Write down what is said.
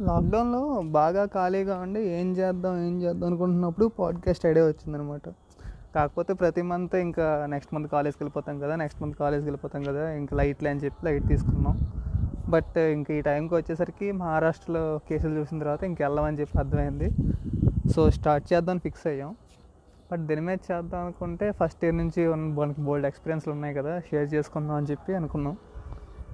లాక్డౌన్లో బాగా ఖాళీగా ఉండి ఏం చేద్దాం ఏం చేద్దాం అనుకుంటున్నప్పుడు పాడ్కాస్ట్ ఐడియా వచ్చిందనమాట కాకపోతే ప్రతి మంత్ ఇంకా నెక్స్ట్ మంత్ కాలేజ్కి వెళ్ళిపోతాం కదా నెక్స్ట్ మంత్ కాలేజ్కి వెళ్ళిపోతాం కదా ఇంకా లైట్లే అని చెప్పి లైట్ తీసుకున్నాం. బట్ ఇంక ఈ టైంకి వచ్చేసరికి మహారాష్ట్రలో కేసులు చూసిన తర్వాత ఇంక వెళ్ళమని చెప్పి అర్థమైంది. సో స్టార్ట్ చేద్దాం ఫిక్స్ అయ్యాం. బట్ దీని మీద చేద్దాం అనుకుంటే ఫస్ట్ ఇయర్ నుంచి మనకి బోల్డ్ ఎక్స్పీరియన్స్లు ఉన్నాయి కదా షేర్ చేసుకుందాం అని చెప్పి అనుకున్నాం.